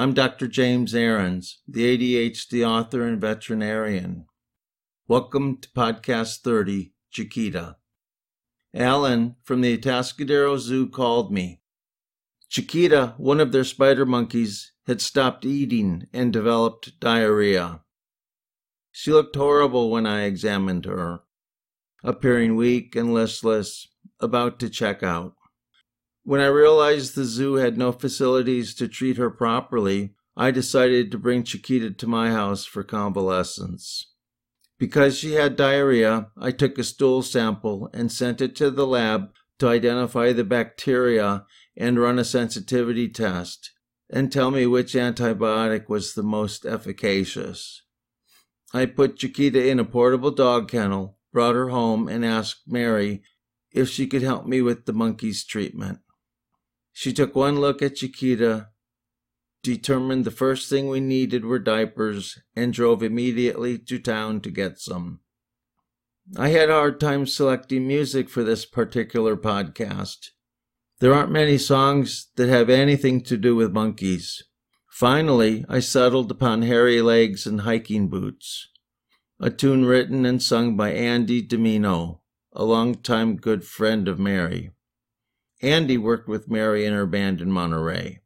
I'm Dr. James Aarons, the ADHD author and veterinarian. Welcome to Podcast 30, Chiquita. Alan from the Atascadero Zoo called me. Chiquita, one of their spider monkeys, had stopped eating and developed diarrhea. She looked horrible when I examined her, appearing weak and listless, about to check out. When I realized the zoo had no facilities to treat her properly, I decided to bring Chiquita to my house for convalescence. Because she had diarrhea, I took a stool sample and sent it to the lab to identify the bacteria and run a sensitivity test and tell me which antibiotic was the most efficacious. I put Chiquita in a portable dog kennel, brought her home, and asked Mary if she could help me with the monkey's treatment. She took one look at Chiquita, determined the first thing we needed were diapers, and drove immediately to town to get some. I had a hard time selecting music for this particular podcast. There aren't many songs that have anything to do with monkeys. Finally, I settled upon Hairy Legs and Hiking Boots, a tune written and sung by Andy Domino, a longtime good friend of Mary. Andy worked with Mary and her band in Monterey.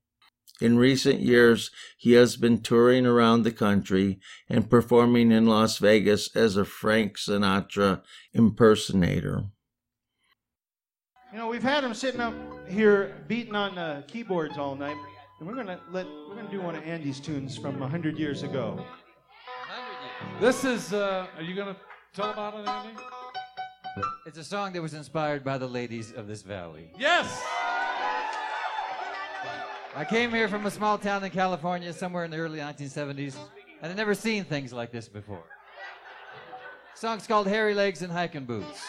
In recent years, he has been touring around the country and performing in Las Vegas as a Frank Sinatra impersonator. You know, we've had him sitting up here beating on uh, keyboards all night, and we're gonna let we're gonna do one of Andy's tunes from a hundred years ago. This is. Uh, are you gonna tell about it, Andy? It's a song that was inspired by the ladies of this valley. Yes. I came here from a small town in California somewhere in the early 1970s, and I'd never seen things like this before. The song's called Hairy Legs and Hiking Boots.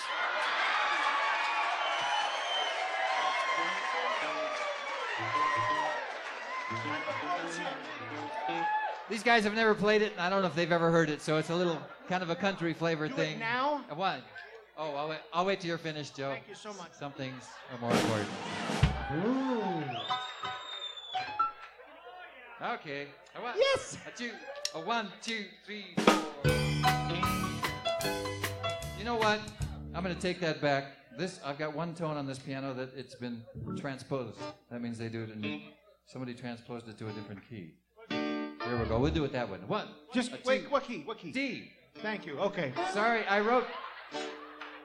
These guys have never played it, and I don't know if they've ever heard it, so it's a little kind of a country flavor Do it thing. now? What? Oh, I'll wait, I'll wait till you're finished, Joe. Thank you so much. Some things are more important. Okay. A one, Yes. A two. A one, two, three, four. You know what? I'm gonna take that back. This I've got one tone on this piano that it's been transposed. That means they do it in somebody transposed it to a different key. Here we go. We'll do it that way. One. Just a wait. two, What key? What key? D. Thank you. Okay. Sorry, I wrote.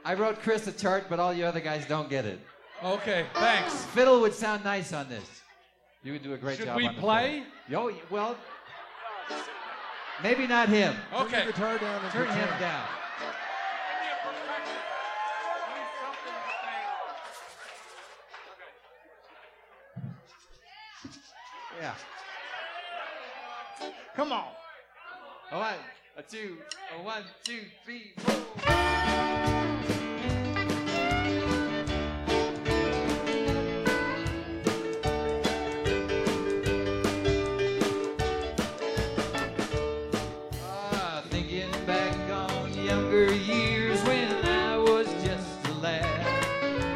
I wrote Chris a chart, but all you other guys don't get it. Okay. Thanks. Fiddle would sound nice on this. You would do a great Should job. we on the play? Yo, well, maybe not him. Okay. Turn, guitar down. Turn him down. Yeah. Come on. Oh, a one, a two, a one, two, three, four. Years when I was just a lad.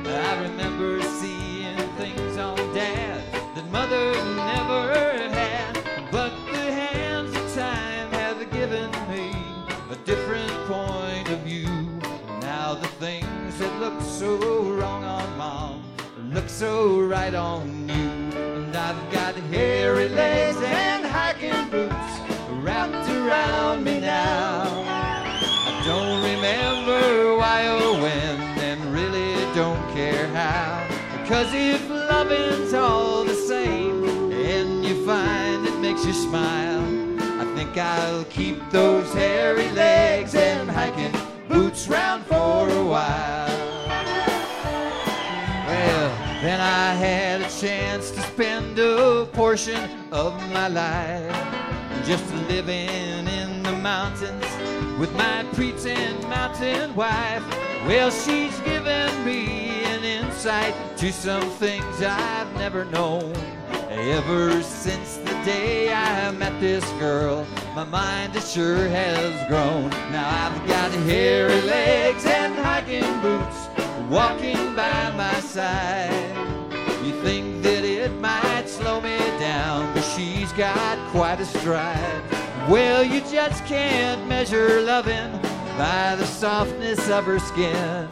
I remember seeing things on dad that mother never had. But the hands of time have given me a different point of view. Now the things that look so wrong on mom look so right on if loving's all the same, and you find it makes you smile, I think I'll keep those hairy legs and hiking boots round for a while. Well, then I had a chance to spend a portion of my life just living in the mountains with my pretend mountain wife. Well, she's given me insight to some things I've never known. Ever since the day I met this girl, my mind it sure has grown. Now I've got hairy legs and hiking boots walking by my side. You think that it might slow me down, but she's got quite a stride. Well, you just can't measure loving by the softness of her skin.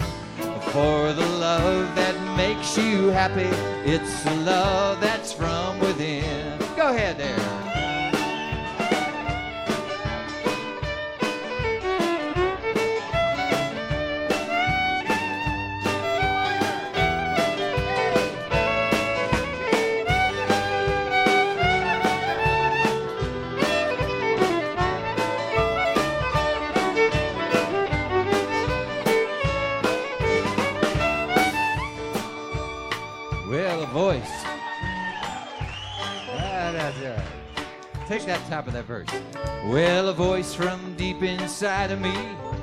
For the love that makes you happy, it's the love that's from within. Go ahead there. Well, a voice. Ah, that's right. Take that top of that verse. Well, a voice from deep inside of me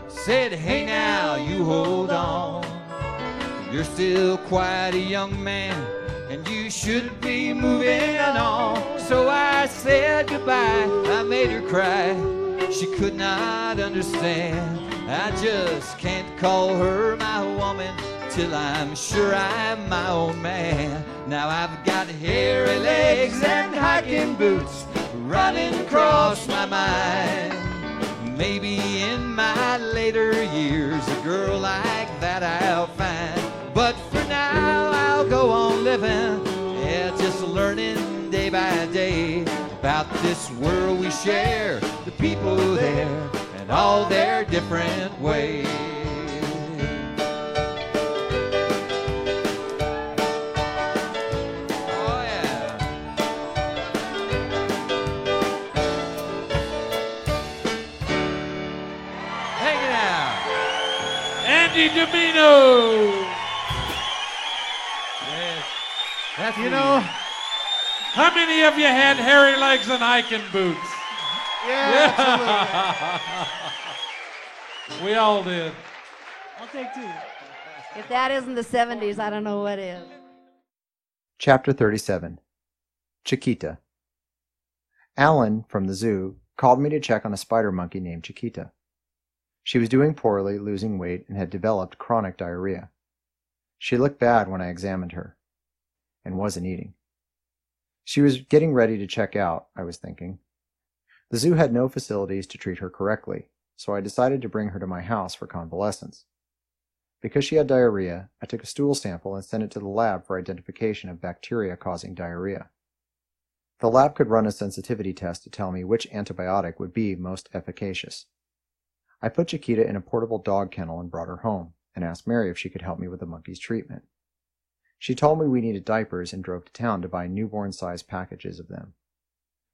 said, Hey now, you hold on. You're still quite a young man, and you should be moving on. So I said goodbye. I made her cry. She could not understand. I just can't call her my woman till I'm sure I'm my own man. Now I've got hairy legs and hiking boots running across my mind. Maybe in my later years, a girl like that I'll find. But for now, I'll go on living, yeah, just learning day by day about this world we share, the people there, and all their different ways. Andy Domino. Yes. That's You me. know, How many of you had hairy legs and hiking boots? yeah, absolutely. We all did. I'll take two. If that isn't the 70s, I don't know what is. Chapter 37 Chiquita Alan from the zoo called me to check on a spider monkey named Chiquita. She was doing poorly, losing weight, and had developed chronic diarrhea. She looked bad when I examined her, and wasn't eating. She was getting ready to check out, I was thinking. The zoo had no facilities to treat her correctly, so I decided to bring her to my house for convalescence. Because she had diarrhea, I took a stool sample and sent it to the lab for identification of bacteria causing diarrhea. The lab could run a sensitivity test to tell me which antibiotic would be most efficacious. I put Chiquita in a portable dog kennel and brought her home, and asked Mary if she could help me with the monkey's treatment. She told me we needed diapers and drove to town to buy newborn sized packages of them.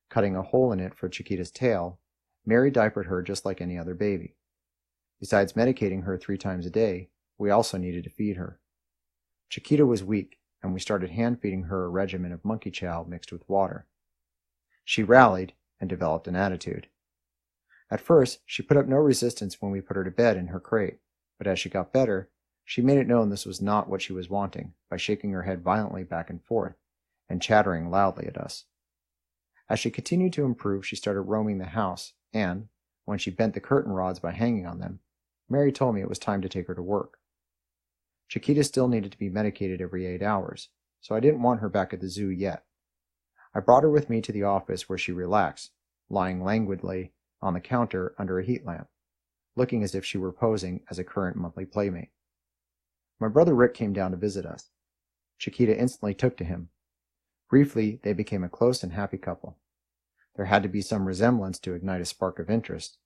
Cutting a hole in it for Chiquita's tail, Mary diapered her just like any other baby. Besides medicating her three times a day, we also needed to feed her. Chiquita was weak, and we started hand feeding her a regimen of monkey chow mixed with water. She rallied and developed an attitude. At first, she put up no resistance when we put her to bed in her crate, but as she got better, she made it known this was not what she was wanting by shaking her head violently back and forth and chattering loudly at us. As she continued to improve, she started roaming the house, and, when she bent the curtain rods by hanging on them, Mary told me it was time to take her to work. Chiquita still needed to be medicated every eight hours, so I didn't want her back at the zoo yet. I brought her with me to the office where she relaxed, lying languidly on the counter under a heat lamp, looking as if she were posing as a current monthly playmate. My brother Rick came down to visit us. Chiquita instantly took to him. Briefly, they became a close and happy couple. There had to be some resemblance to ignite a spark of interest.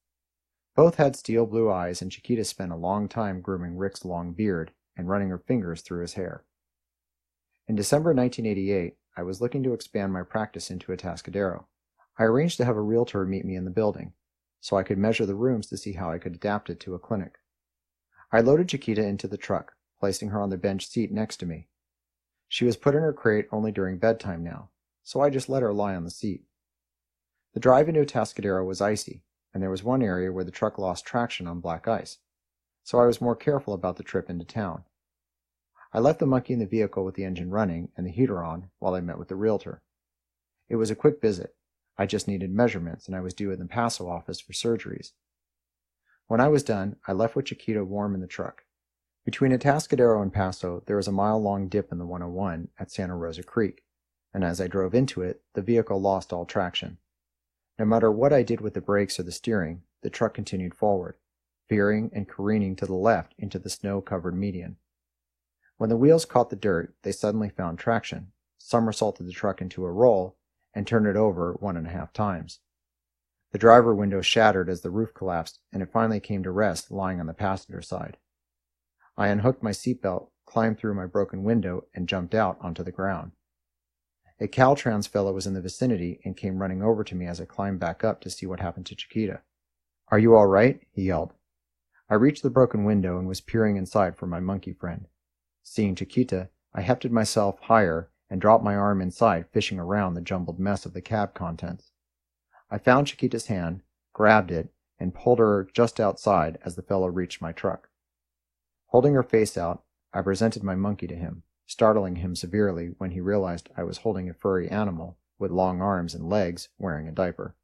Both had steel blue eyes, and Chiquita spent a long time grooming Rick's long beard and running her fingers through his hair. In December 1988, I was looking to expand my practice into Atascadero. I arranged to have a realtor meet me in the building, so I could measure the rooms to see how I could adapt it to a clinic. I loaded Chiquita into the truck, placing her on the bench seat next to me. She was put in her crate only during bedtime now, so I just let her lie on the seat. The drive into Atascadero was icy, and there was one area where the truck lost traction on black ice, so I was more careful about the trip into town. I left the monkey in the vehicle with the engine running and the heater on while I met with the realtor. It was a quick visit. I just needed measurements, and I was due at the Paso office for surgeries. When I was done, I left with Chiquita warm in the truck. Between Atascadero and Paso, there is a mile long dip in the 101 at Santa Rosa Creek, and as I drove into it, the vehicle lost all traction. No matter what I did with the brakes or the steering, the truck continued forward, veering and careening to the left into the snow covered median. When the wheels caught the dirt, they suddenly found traction, somersaulted the truck into a roll, and turned it over one and a half times. The driver window shattered as the roof collapsed, and it finally came to rest lying on the passenger side. I unhooked my seatbelt, climbed through my broken window, and jumped out onto the ground. A Caltrans fellow was in the vicinity and came running over to me as I climbed back up to see what happened to Chiquita. Are you all right? he yelled. I reached the broken window and was peering inside for my monkey friend. Seeing Chiquita, I hefted myself higher and dropped my arm inside, fishing around the jumbled mess of the cab contents. I found Chiquita's hand, grabbed it, and pulled her just outside as the fellow reached my truck. Holding her face out, I presented my monkey to him, startling him severely when he realized I was holding a furry animal with long arms and legs wearing a diaper.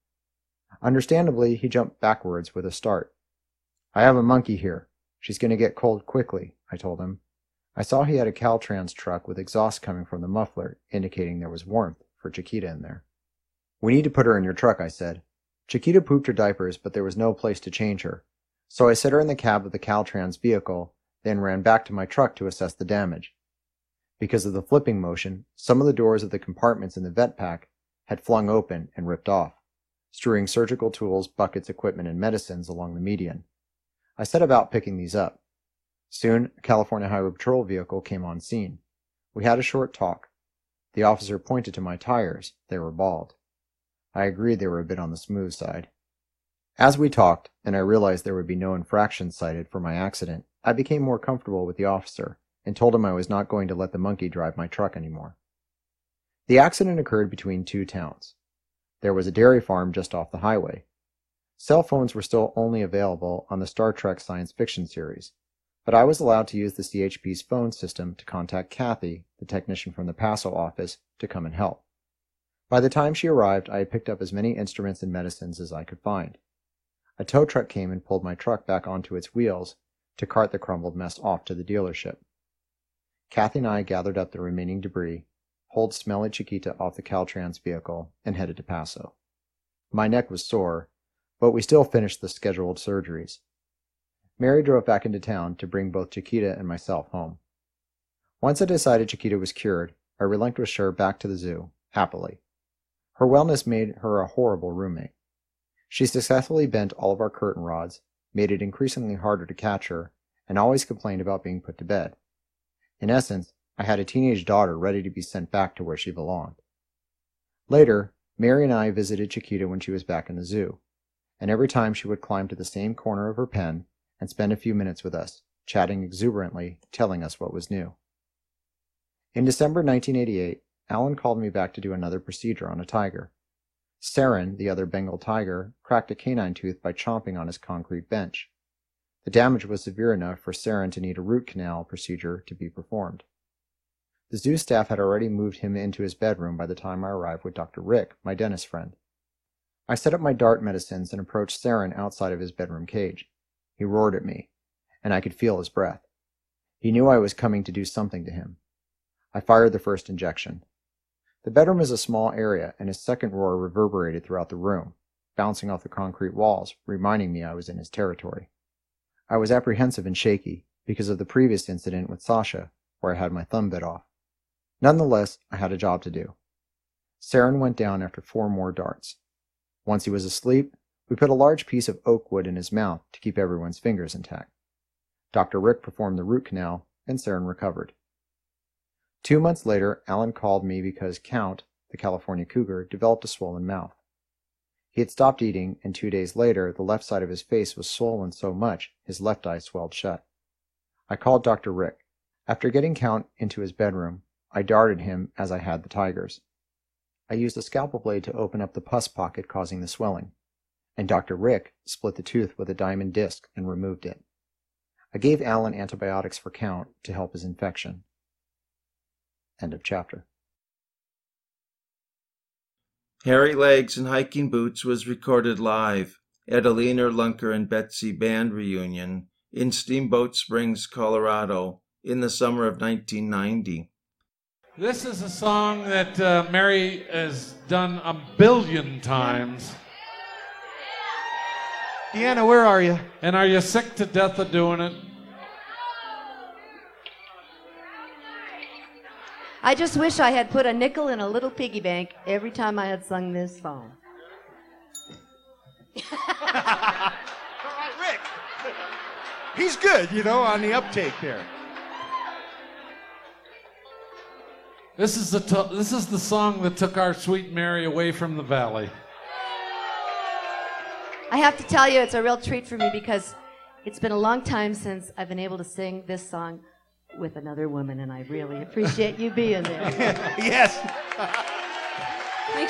Understandably, he jumped backwards with a start. I have a monkey here. She's going to get cold quickly, I told him. I saw he had a Caltrans truck with exhaust coming from the muffler, indicating there was warmth for Chiquita in there. We need to put her in your truck, I said. Chiquita pooped her diapers, but there was no place to change her. So I set her in the cab of the Caltrans vehicle, then ran back to my truck to assess the damage. Because of the flipping motion, some of the doors of the compartments in the vet pack had flung open and ripped off, strewing surgical tools, buckets, equipment, and medicines along the median. I set about picking these up. Soon, a California Highway Patrol vehicle came on scene. We had a short talk. The officer pointed to my tires. They were bald. I agreed they were a bit on the smooth side. As we talked, and I realized there would be no infractions cited for my accident, I became more comfortable with the officer and told him I was not going to let the monkey drive my truck anymore. The accident occurred between two towns. There was a dairy farm just off the highway. Cell phones were still only available on the Star Trek science fiction series, but I was allowed to use the CHP's phone system to contact Kathy, the technician from the Paso office, to come and help. By the time she arrived, I had picked up as many instruments and medicines as I could find. A tow truck came and pulled my truck back onto its wheels to cart the crumbled mess off to the dealership. Kathy and I gathered up the remaining debris, pulled smelly Chiquita off the Caltrans vehicle, and headed to Paso. My neck was sore, but we still finished the scheduled surgeries. Mary drove back into town to bring both Chiquita and myself home. Once I decided Chiquita was cured, I relinquished her back to the zoo, happily. Her wellness made her a horrible roommate. She successfully bent all of our curtain rods, made it increasingly harder to catch her, and always complained about being put to bed. In essence, I had a teenage daughter ready to be sent back to where she belonged. Later, Mary and I visited Chiquita when she was back in the zoo, and every time she would climb to the same corner of her pen and spend a few minutes with us, chatting exuberantly, telling us what was new. In December 1988, Alan called me back to do another procedure on a tiger. Saren, the other Bengal tiger, cracked a canine tooth by chomping on his concrete bench. The damage was severe enough for Saren to need a root canal procedure to be performed. The zoo staff had already moved him into his bedroom by the time I arrived with Dr. Rick, my dentist friend. I set up my dart medicines and approached Saren outside of his bedroom cage. He roared at me, and I could feel his breath. He knew I was coming to do something to him. I fired the first injection. The bedroom is a small area, and his second roar reverberated throughout the room, bouncing off the concrete walls, reminding me I was in his territory. I was apprehensive and shaky because of the previous incident with Sasha, where I had my thumb bit off. Nonetheless, I had a job to do. Saren went down after four more darts. Once he was asleep, we put a large piece of oak wood in his mouth to keep everyone's fingers intact. Dr. Rick performed the root canal, and Saren recovered. Two months later, Alan called me because Count, the California cougar, developed a swollen mouth. He had stopped eating, and two days later, the left side of his face was swollen so much his left eye swelled shut. I called Dr. Rick. After getting Count into his bedroom, I darted him as I had the tigers. I used a scalpel blade to open up the pus pocket causing the swelling and Dr. Rick split the tooth with a diamond disc and removed it. I gave Alan antibiotics for Count to help his infection. End of chapter. Hairy Legs and Hiking Boots was recorded live at a Leaner Lunker and Betsy band reunion in Steamboat Springs, Colorado in the summer of 1990. This is a song that uh, Mary has done a billion times. Deanna, where are you? And are you sick to death of doing it? I just wish I had put a nickel in a little piggy bank every time I had sung this song. All right, Rick. He's good, you know, on the uptake there. This is the to- this is the song that took our sweet Mary away from the valley. I have to tell you, it's a real treat for me because it's been a long time since I've been able to sing this song with another woman, and I really appreciate you being there. yes.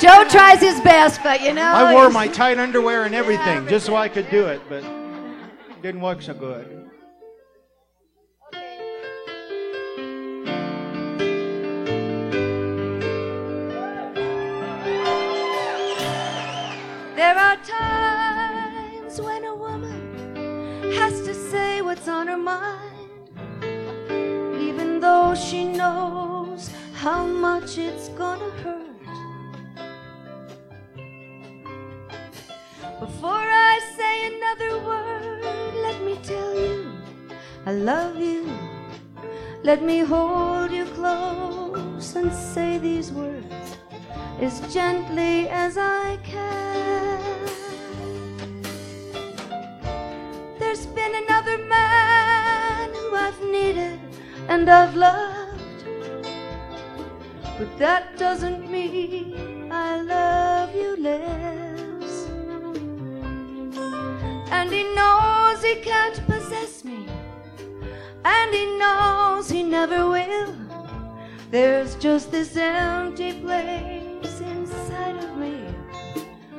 Joe tries his best, but you know. I wore my tight underwear and everything just so I could do it, but it didn't work so good. There are times when a woman has to say what's on her mind, even though she knows how much it's gonna hurt. Before I say another word, let me tell you I love you. Let me hold you close and say these words as gently as I can. Been another man who I've needed and I've loved, but that doesn't mean I love you less. And he knows he can't possess me, and he knows he never will. There's just this empty place inside of me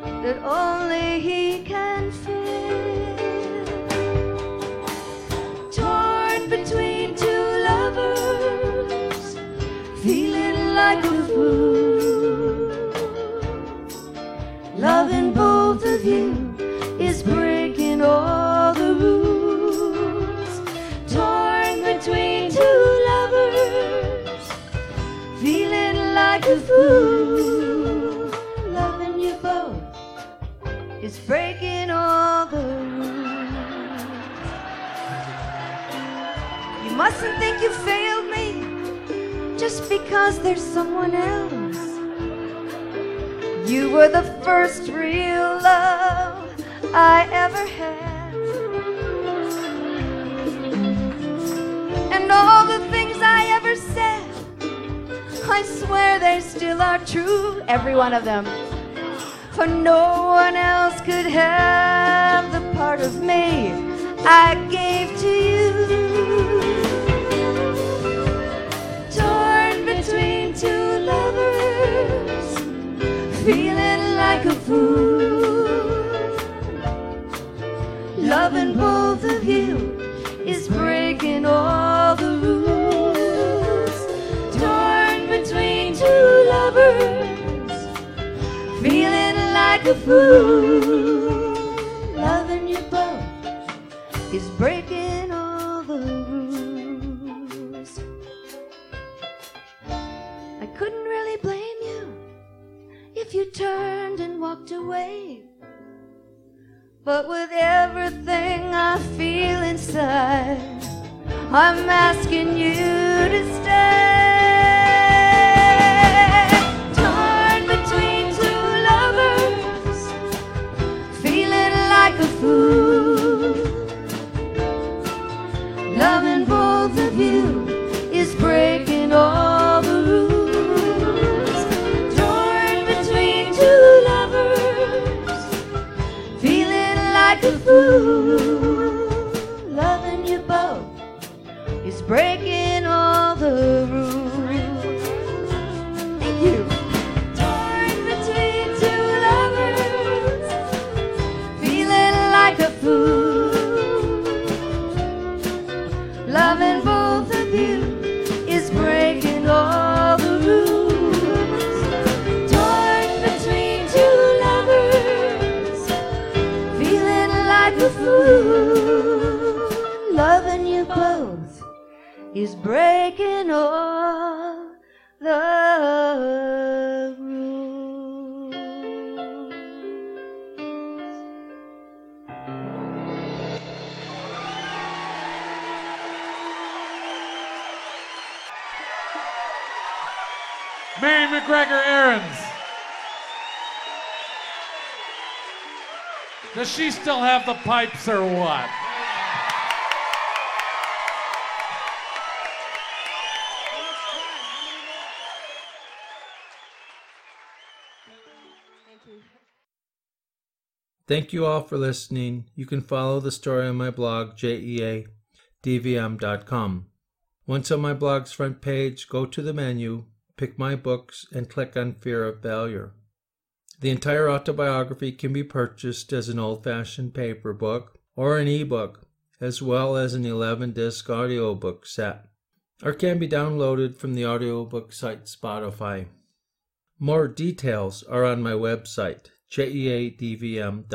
that only he can fill. Loving both of you is breaking all the rules. Torn between two lovers, feeling like a fool. Loving you both is breaking all the rules. You mustn't think you failed me just because there's someone else. You were the first real love I ever had. And all the things I ever said, I swear they still are true, every one of them. For no one else could have the part of me I gave to you. Fool. Loving you both is breaking all the rules. I couldn't really blame you if you turned and walked away. But with everything I feel inside, I'm asking you to stay. Mary MacGregor Aarons. Does she still have the pipes or what? Thank you all for listening. You can follow the story on my blog, jeadvm.com. Once on my blog's front page, go to the menu, pick my books, and click on Fear of Failure. The entire autobiography can be purchased as an old fashioned paper book or an ebook, as well as an 11 disc audiobook set, or can be downloaded from the audiobook site Spotify. More details are on my website, jeadvm.com.